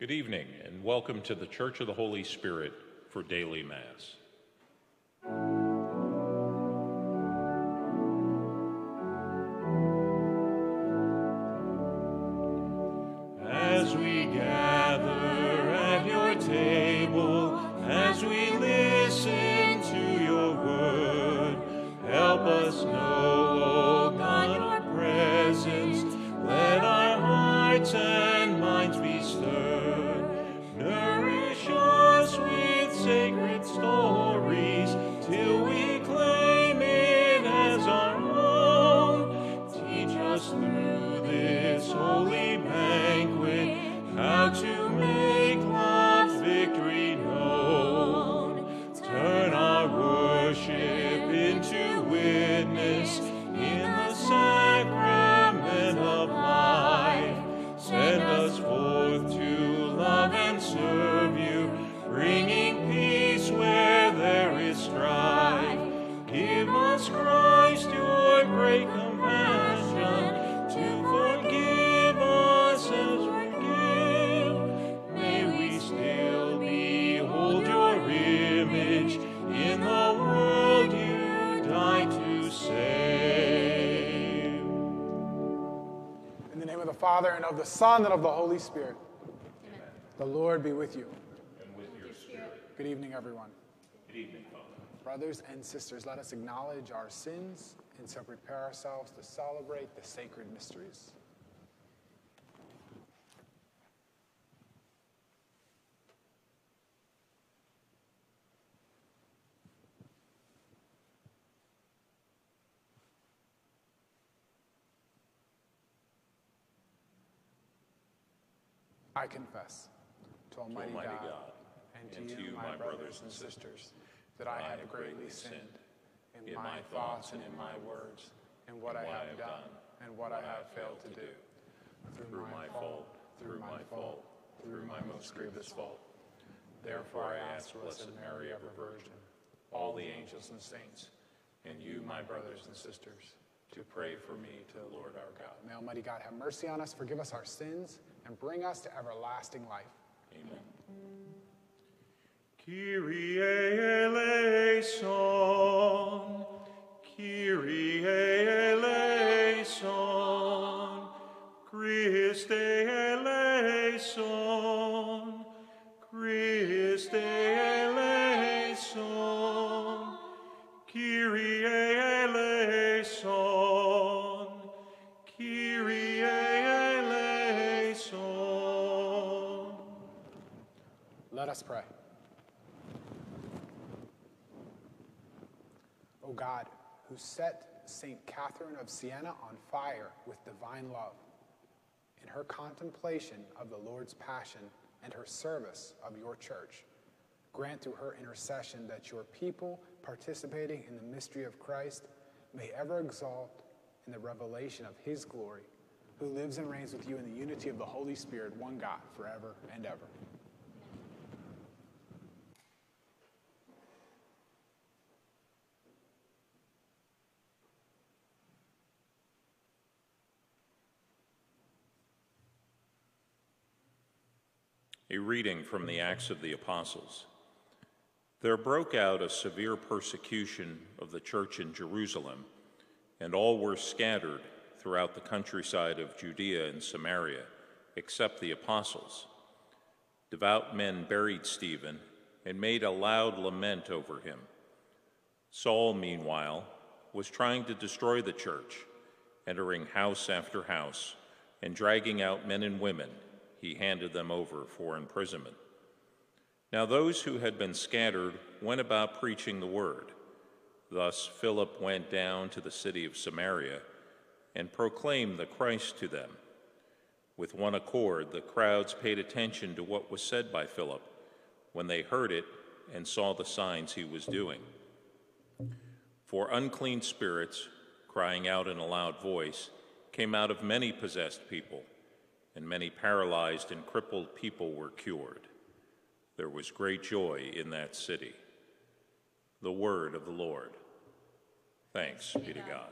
Good evening, and welcome to the Church of the Holy Spirit for daily Mass. The Son, and of the Holy Spirit. The Lord be with you. And with your spirit. Good evening, everyone. Good evening, Father. Brothers and sisters, let us acknowledge our sins and so prepare ourselves to celebrate the sacred mysteries. I confess to Almighty, Almighty God, God, and to you, my brothers and sisters, that I have greatly sinned in my thoughts and in my words, in what I have done and what I have failed to do. Through my fault, through my fault, through my most grievous fault. Therefore I ask Blessed Mary, ever Virgin, all the angels and saints, and you, my brothers and sisters, to pray for me to the Lord our God. May Almighty God have mercy on us, forgive us our sins, and bring us to everlasting life. Amen. Kyrie eleison, Kyrie eleison, Christe eleison, Christe us pray. O God, who set St. Catherine of Siena on fire with divine love, in her contemplation of the Lord's passion and her service of your church, grant through her intercession that your people participating in the mystery of Christ may ever exalt in the revelation of his glory, who lives and reigns with you in the unity of the Holy Spirit, one God, forever and ever. A reading from the Acts of the Apostles. There broke out a severe persecution of the church in Jerusalem, and all were scattered throughout the countryside of Judea and Samaria, except the apostles. Devout men buried Stephen and made a loud lament over him. Saul, meanwhile, was trying to destroy the church, entering house after house and dragging out men and women. He handed them over for imprisonment. Now, those who had been scattered went about preaching the word. Thus, Philip went down to the city of Samaria and proclaimed the Christ to them. With one accord, the crowds paid attention to what was said by Philip when they heard it and saw the signs he was doing. For unclean spirits, crying out in a loud voice, came out of many possessed people, and many paralyzed and crippled people were cured. There was great joy in that city. The word of the Lord. Thanks be to God.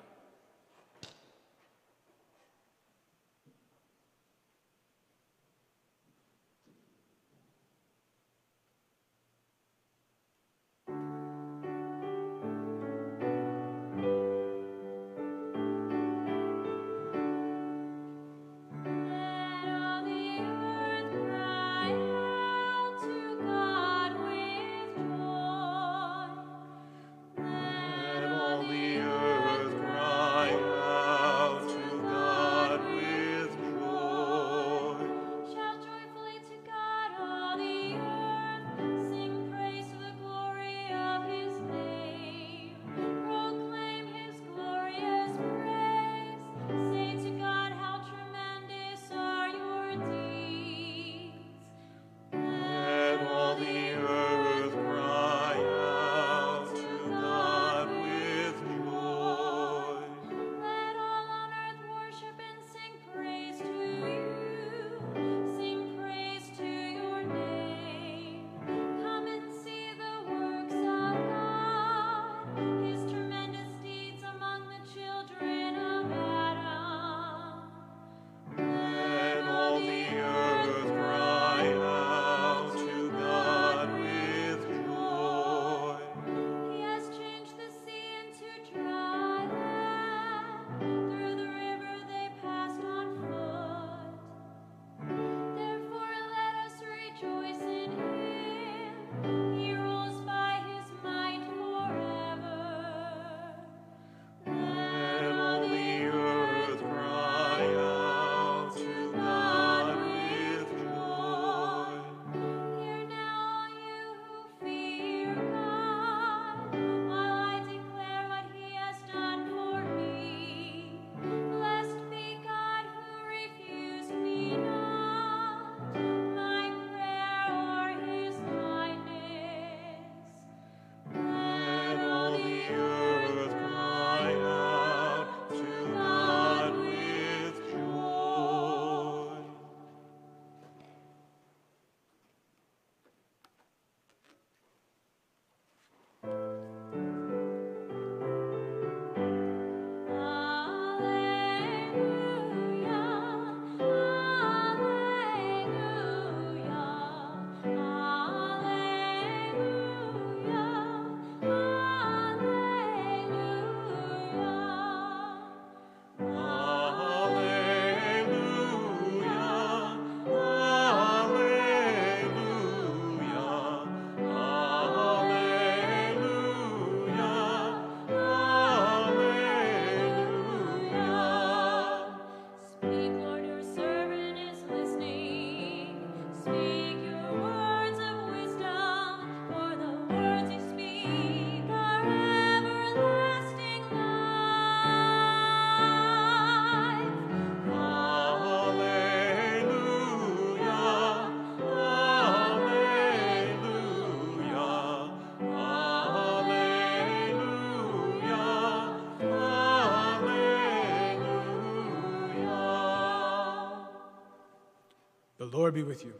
Lord be with you.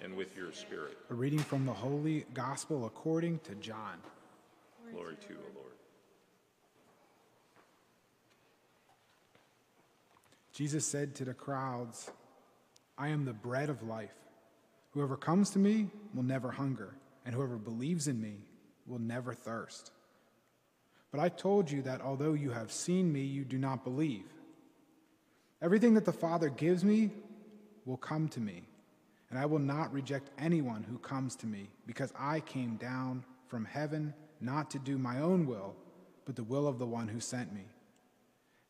And with your spirit. A reading from the Holy Gospel according to John. Glory to you, Lord. Jesus said to the crowds, I am the bread of life. Whoever comes to me will never hunger, and whoever believes in me will never thirst. But I told you that although you have seen me, you do not believe. Everything that the Father gives me will come to me, and I will not reject anyone who comes to me, because I came down from heaven not to do my own will, but the will of the one who sent me.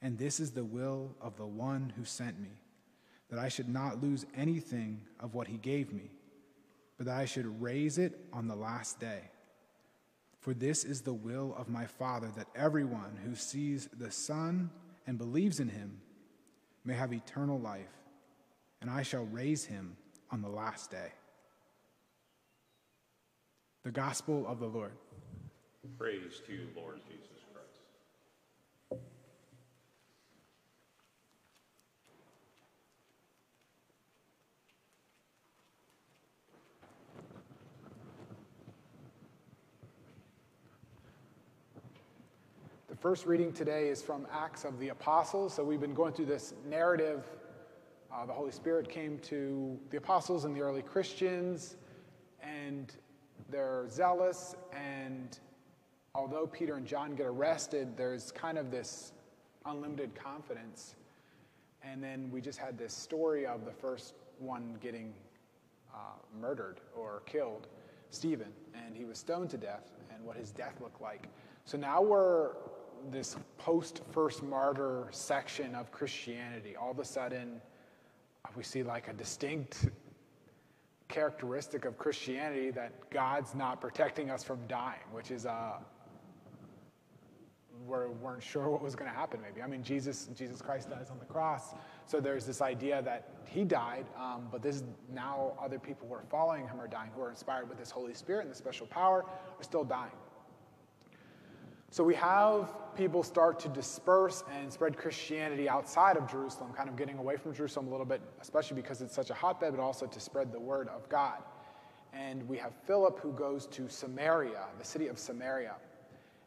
And this is the will of the one who sent me, that I should not lose anything of what he gave me, but that I should raise it on the last day. For this is the will of my Father, that everyone who sees the Son and believes in him may have eternal life, and I shall raise him on the last day. The Gospel of the Lord. Praise to you, Lord Jesus Christ. The first reading today is from Acts of the Apostles. So we've been going through this narrative. Uh, the Holy Spirit came to the apostles and the early Christians, and they're zealous. And although Peter and John get arrested, there's kind of this unlimited confidence. And then we just had this story of the first one getting uh, murdered or killed, Stephen, and he was stoned to death, and what his death looked like. So now we're this post first martyr section of Christianity. All of a sudden, we see like a distinct characteristic of Christianity that God's not protecting us from dying, which is uh, we weren't sure what was going to happen. Maybe I mean Jesus Jesus Christ dies on the cross, so there's this idea that he died, um, but this now other people who are following him are dying, who are inspired with this Holy Spirit and the special power, are still dying. So we have people start to disperse and spread Christianity outside of Jerusalem, kind of getting away from Jerusalem a little bit, especially because it's such a hotbed, but also to spread the word of God. And we have Philip who goes to Samaria, the city of Samaria.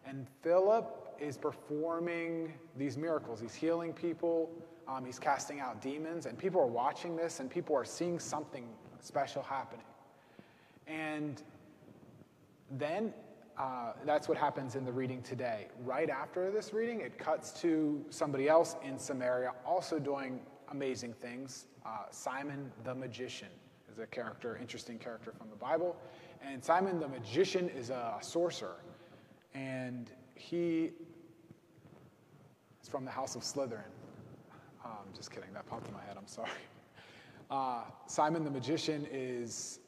And Philip is performing these miracles. He's healing people, um, he's casting out demons, and people are watching this and people are seeing something special happening. And then uh, that's what happens in the reading today. Right after this reading, it cuts to somebody else in Samaria also doing amazing things. Uh, Simon the magician is a character, interesting character from the Bible. And Simon the magician is a sorcerer. And he is from the house of Slytherin. Um, just kidding, that popped in my head, I'm sorry. Uh, Simon the magician is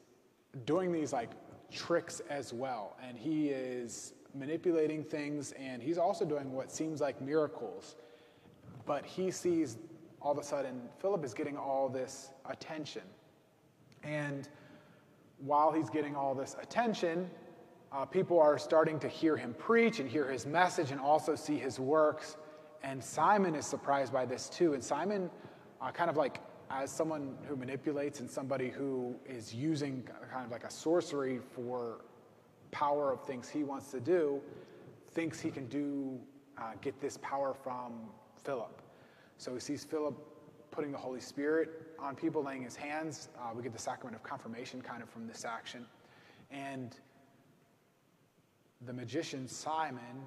doing these like tricks as well. And he is manipulating things, and he's also doing what seems like miracles. But he sees all of a sudden Philip is getting all this attention. And while he's getting all this attention, uh, people are starting to hear him preach and hear his message and also see his works. And Simon is surprised by this too. And Simon, uh, kind of like as someone who manipulates and somebody who is using kind of like a sorcery for power of things he wants to do, thinks he can do uh, get this power from Philip. So he sees Philip putting the Holy Spirit on people, laying his hands. Uh, we get the sacrament of confirmation kind of from this action. And the magician Simon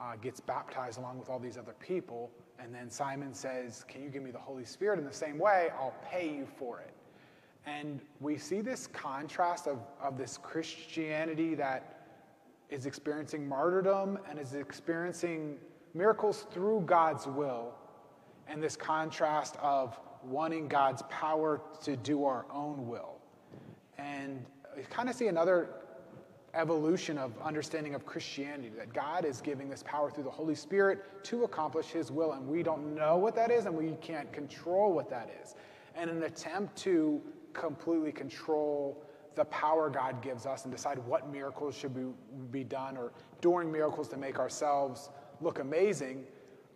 uh, gets baptized along with all these other people. And then Simon says, Can you give me the Holy Spirit in the same way? I'll pay you for it. And we see this contrast of, of this Christianity that is experiencing martyrdom and is experiencing miracles through God's will, and this contrast of wanting God's power to do our own will. And we kind of see another evolution of understanding of Christianity that God is giving this power through the Holy Spirit to accomplish His will, and we don't know what that is, and we can't control what that is. And an attempt to completely control the power God gives us and decide what miracles should be, be done or doing miracles to make ourselves look amazing,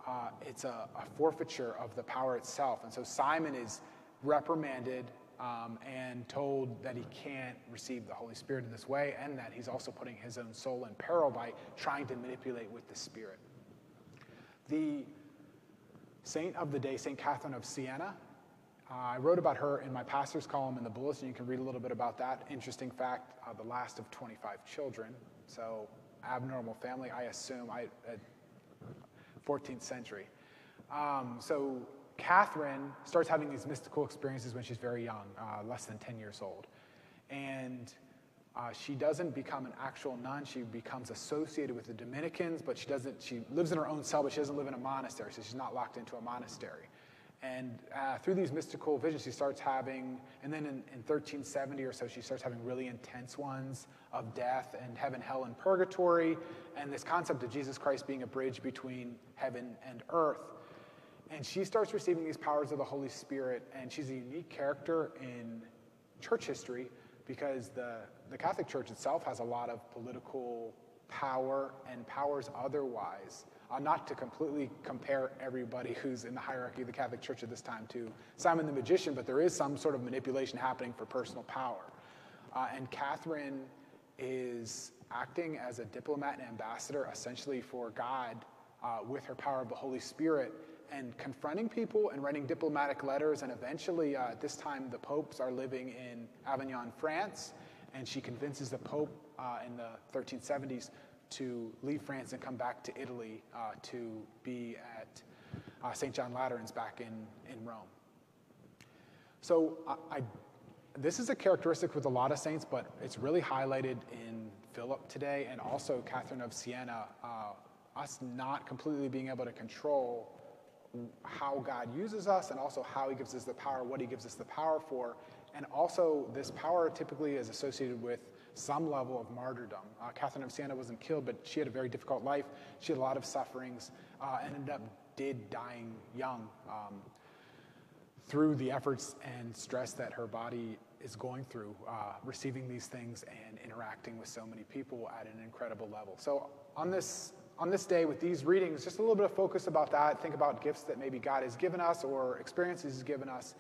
uh, it's a, a, forfeiture of the power itself. And so Simon is reprimanded um, and told that he can't receive the Holy Spirit in this way, and that he's also putting his own soul in peril by trying to manipulate with the Spirit. The saint of the day, St. Catherine of Siena, uh, I wrote about her in my pastor's column in the bulletin. You can read a little bit about that. Interesting fact uh, the last of 25 children. So, abnormal family, I assume, I, uh, 14th century. Um, so, Catherine starts having these mystical experiences when she's very young, uh, less than 10 years old. And uh, she doesn't become an actual nun. She becomes associated with the Dominicans, but she doesn't. She lives in her own cell, but she doesn't live in a monastery, so she's not locked into a monastery. And uh, through these mystical visions, she starts having, and then in, in 1370 or so, she starts having really intense ones of death and heaven, hell, and purgatory, and this concept of Jesus Christ being a bridge between heaven and earth. And she starts receiving these powers of the Holy Spirit, and she's a unique character in church history because the, the Catholic Church itself has a lot of political power and powers otherwise. Uh, not to completely compare everybody who's in the hierarchy of the Catholic Church at this time to Simon the Magician, but there is some sort of manipulation happening for personal power. Uh, and Catherine is acting as a diplomat and ambassador essentially for God uh, with her power of the Holy Spirit and confronting people and writing diplomatic letters. And eventually, uh, this time, the popes are living in Avignon, France, and she convinces the pope uh, in the 1370s to leave France and come back to Italy uh, to be at uh, St. John Lateran's back in, in Rome. So I, I, this is a characteristic with a lot of saints, but it's really highlighted in Philip today and also Catherine of Siena, uh, us not completely being able to control how God uses us and also how he gives us the power, what he gives us the power for. And also, this power typically is associated with some level of martyrdom. Uh, Catherine of Siena wasn't killed, but she had a very difficult life. She had a lot of sufferings uh, and ended up did dying young um, through the efforts and stress that her body is going through, uh, receiving these things and interacting with so many people at an incredible level. So on this on this day with these readings, just a little bit of focus about that. Think about gifts that maybe God has given us or experiences He's given us.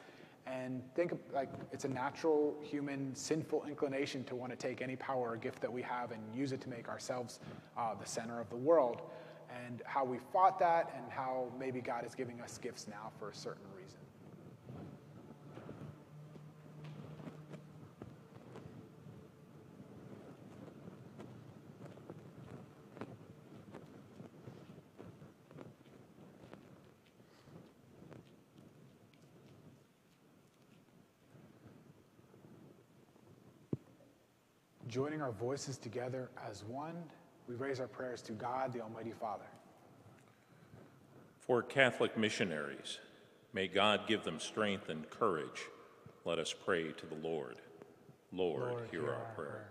And think like it's a natural human sinful inclination to want to take any power or gift that we have and use it to make ourselves uh, the center of the world. And how we fought that and how maybe God is giving us gifts now for a certain reason. Joining our voices together as one, we raise our prayers to God, the Almighty Father. For Catholic missionaries, may God give them strength and courage. Let us pray to the Lord. Lord, Lord hear, hear, our, our prayer. prayer.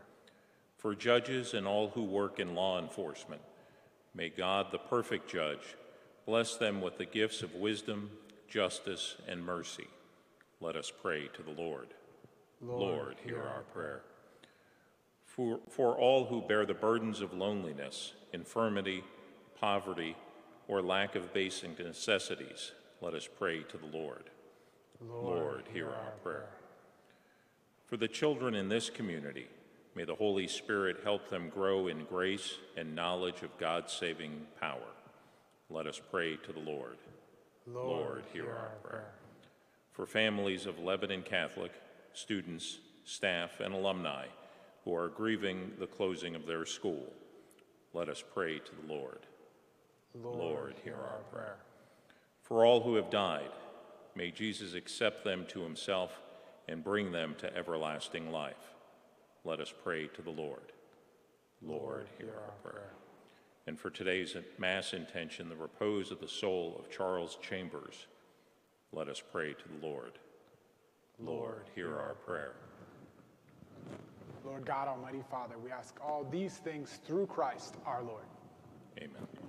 For judges and all who work in law enforcement, may God, the perfect judge, bless them with the gifts of wisdom, justice, and mercy. Let us pray to the Lord. Lord, Lord hear, hear our prayer for, for all who bear the burdens of loneliness, infirmity, poverty, or lack of basic necessities, let us pray to the Lord. Lord, Lord hear our prayer. For the children in this community, may the Holy Spirit help them grow in grace and knowledge of God's saving power. Let us pray to the Lord. Lord, Lord hear, hear our prayer. prayer. For families of Lebanon Catholic, students, staff, and alumni, who are grieving the closing of their school. Let us pray to the Lord. Lord, Lord hear our prayer. For all who have died, may Jesus accept them to himself and bring them to everlasting life. Let us pray to the Lord. Lord, hear our prayer. And for today's Mass intention, the repose of the soul of Charles Chambers, let us pray to the Lord. Lord, hear our prayer. Lord God, Almighty Father, we ask all these things through Christ our Lord. Amen.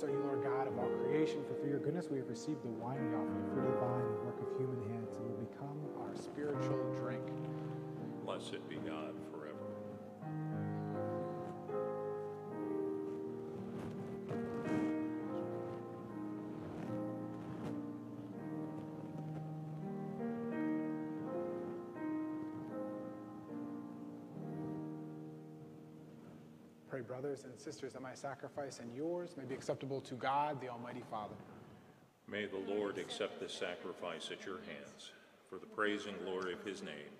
Blessed are you, Lord God of all creation, for through your goodness we have received the wine we offer, the fruit of the vine and work of human hands. It will become our spiritual drink. Blessed be God Pray, brothers and sisters, that my sacrifice and yours may be acceptable to God, the Almighty Father. May the Lord accept this sacrifice at your hands for the praise and glory of his name,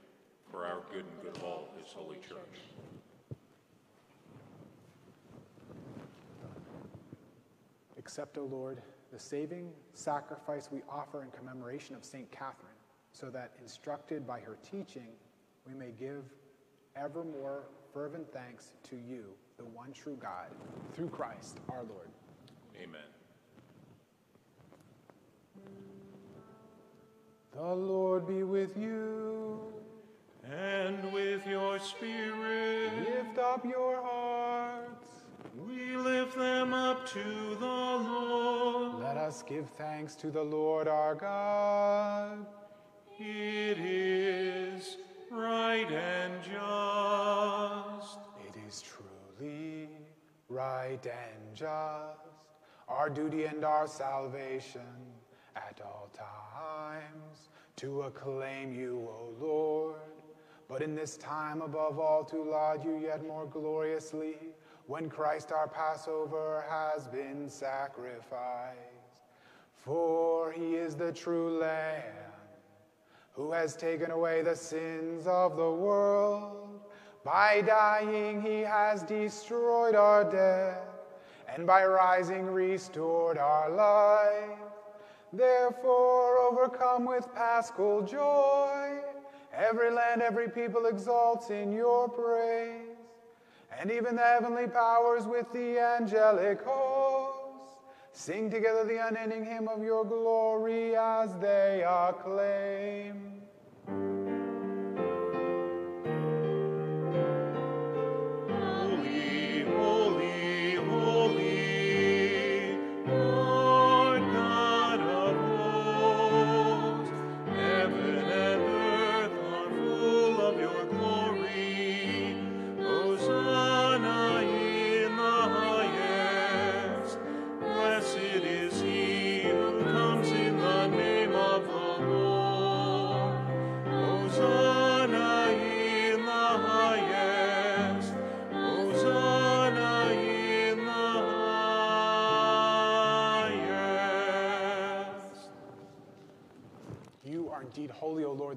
for our good and good of all his holy church. Accept, O Lord, the saving sacrifice we offer in commemoration of St. Catherine, so that, instructed by her teaching, we may give ever more fervent thanks to you, the one true God, through Christ our Lord. Amen. The Lord be with you. And with your spirit, Lift up your hearts. we lift them up to the Lord. Let us give thanks to the Lord our God. It is right and just. Truly right and just, our duty and our salvation at all times to acclaim you, O Lord. But in this time, above all, to laud you yet more gloriously, when Christ our Passover has been sacrificed. For he is the true Lamb who has taken away the sins of the world. By dying, he has destroyed our death, and by rising, restored our life. Therefore, overcome with paschal joy, every land, every people exalts in your praise, and even the heavenly powers with the angelic hosts sing together the unending hymn of your glory as they acclaim.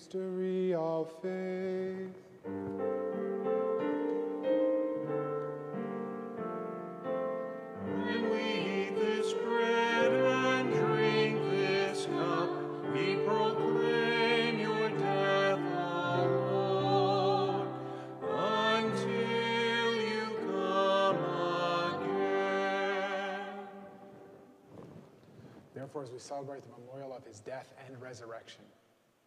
bread and drink this cup, we proclaim your death, O Lord, until you come again. Therefore, as we celebrate the memorial of his death and resurrection,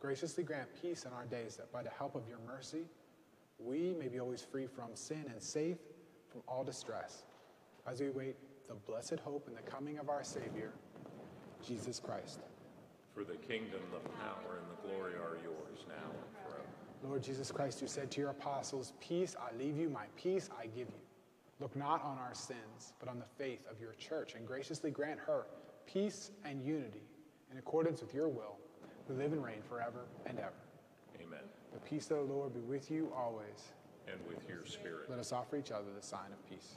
Graciously grant peace in our days, that by the help of your mercy, we may be always free from sin and safe from all distress, as we await the blessed hope and the coming of our Savior, Jesus Christ. For the kingdom, the power, and the glory are yours now and forever. Lord Jesus Christ, who said to your apostles, Peace I leave you, my peace I give you. Look not on our sins, but on the faith of your church, and graciously grant her peace and unity in accordance with your will, who live and reign forever and ever. Amen. The peace of the Lord be with you always. And with your spirit. Let us offer each other the sign of peace.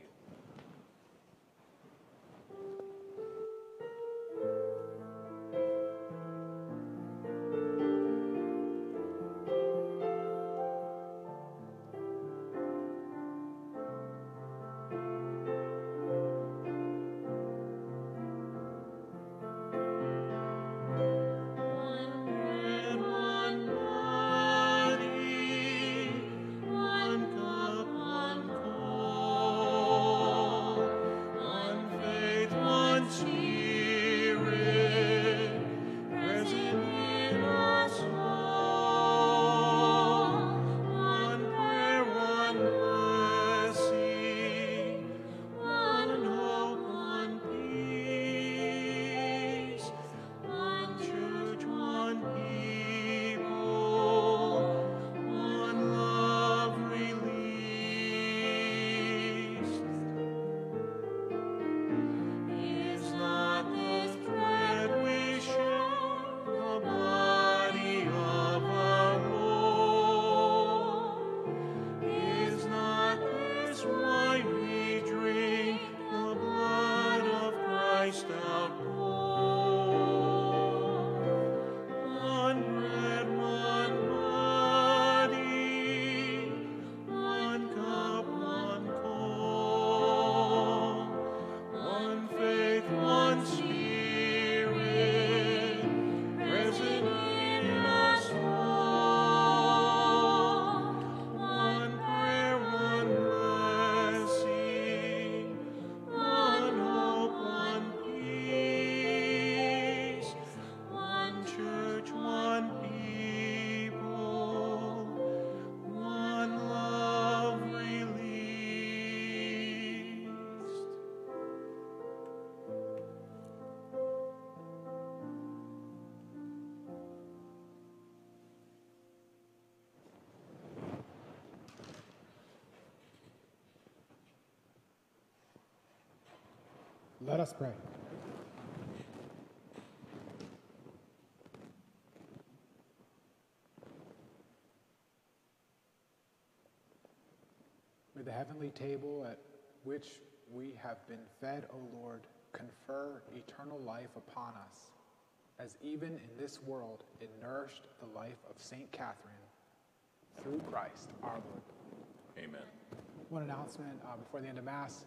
Let us pray. May the heavenly table at which we have been fed, O Lord, confer eternal life upon us, as even in this world it nourished the life of Saint Catherine through Christ our Lord. Amen. One announcement uh, before the end of Mass.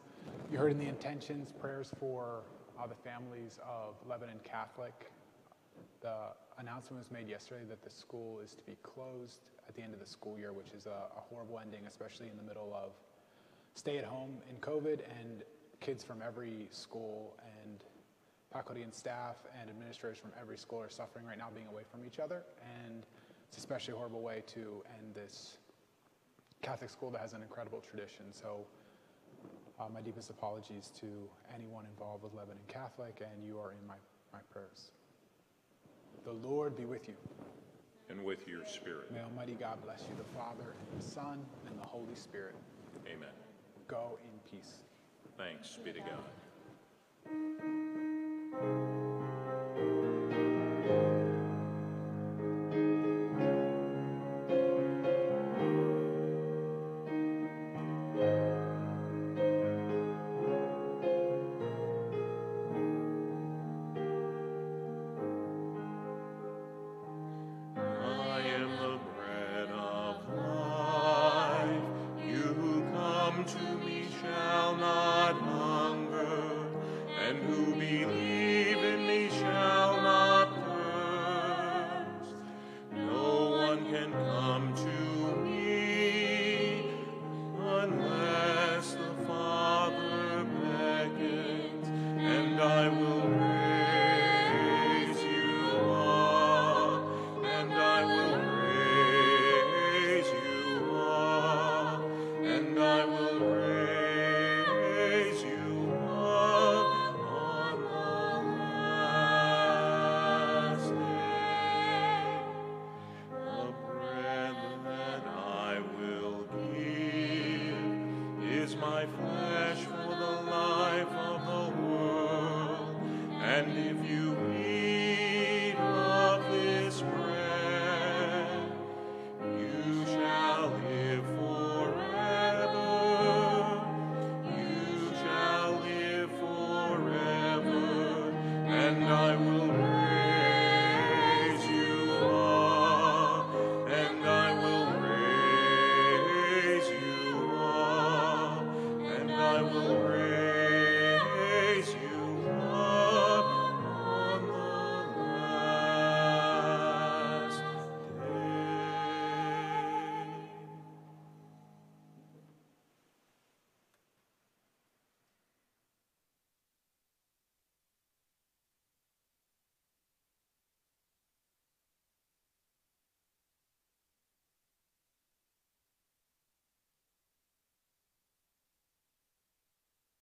You heard in the intentions prayers for uh, the families of Lebanon Catholic. The announcement was made yesterday that the school is to be closed at the end of the school year, which is a, a horrible ending, especially in the middle of stay at home in COVID and kids from every school and faculty and staff and administrators from every school are suffering right now being away from each other. And it's especially a horrible way to end this Catholic school that has an incredible tradition. So, uh, my deepest apologies to anyone involved with Lebanon Catholic, and you are in my, my prayers. The Lord be with you. And with your spirit. May Almighty God bless you, the Father, and the Son, and the Holy Spirit. Amen. Go in peace. Thanks be to God. That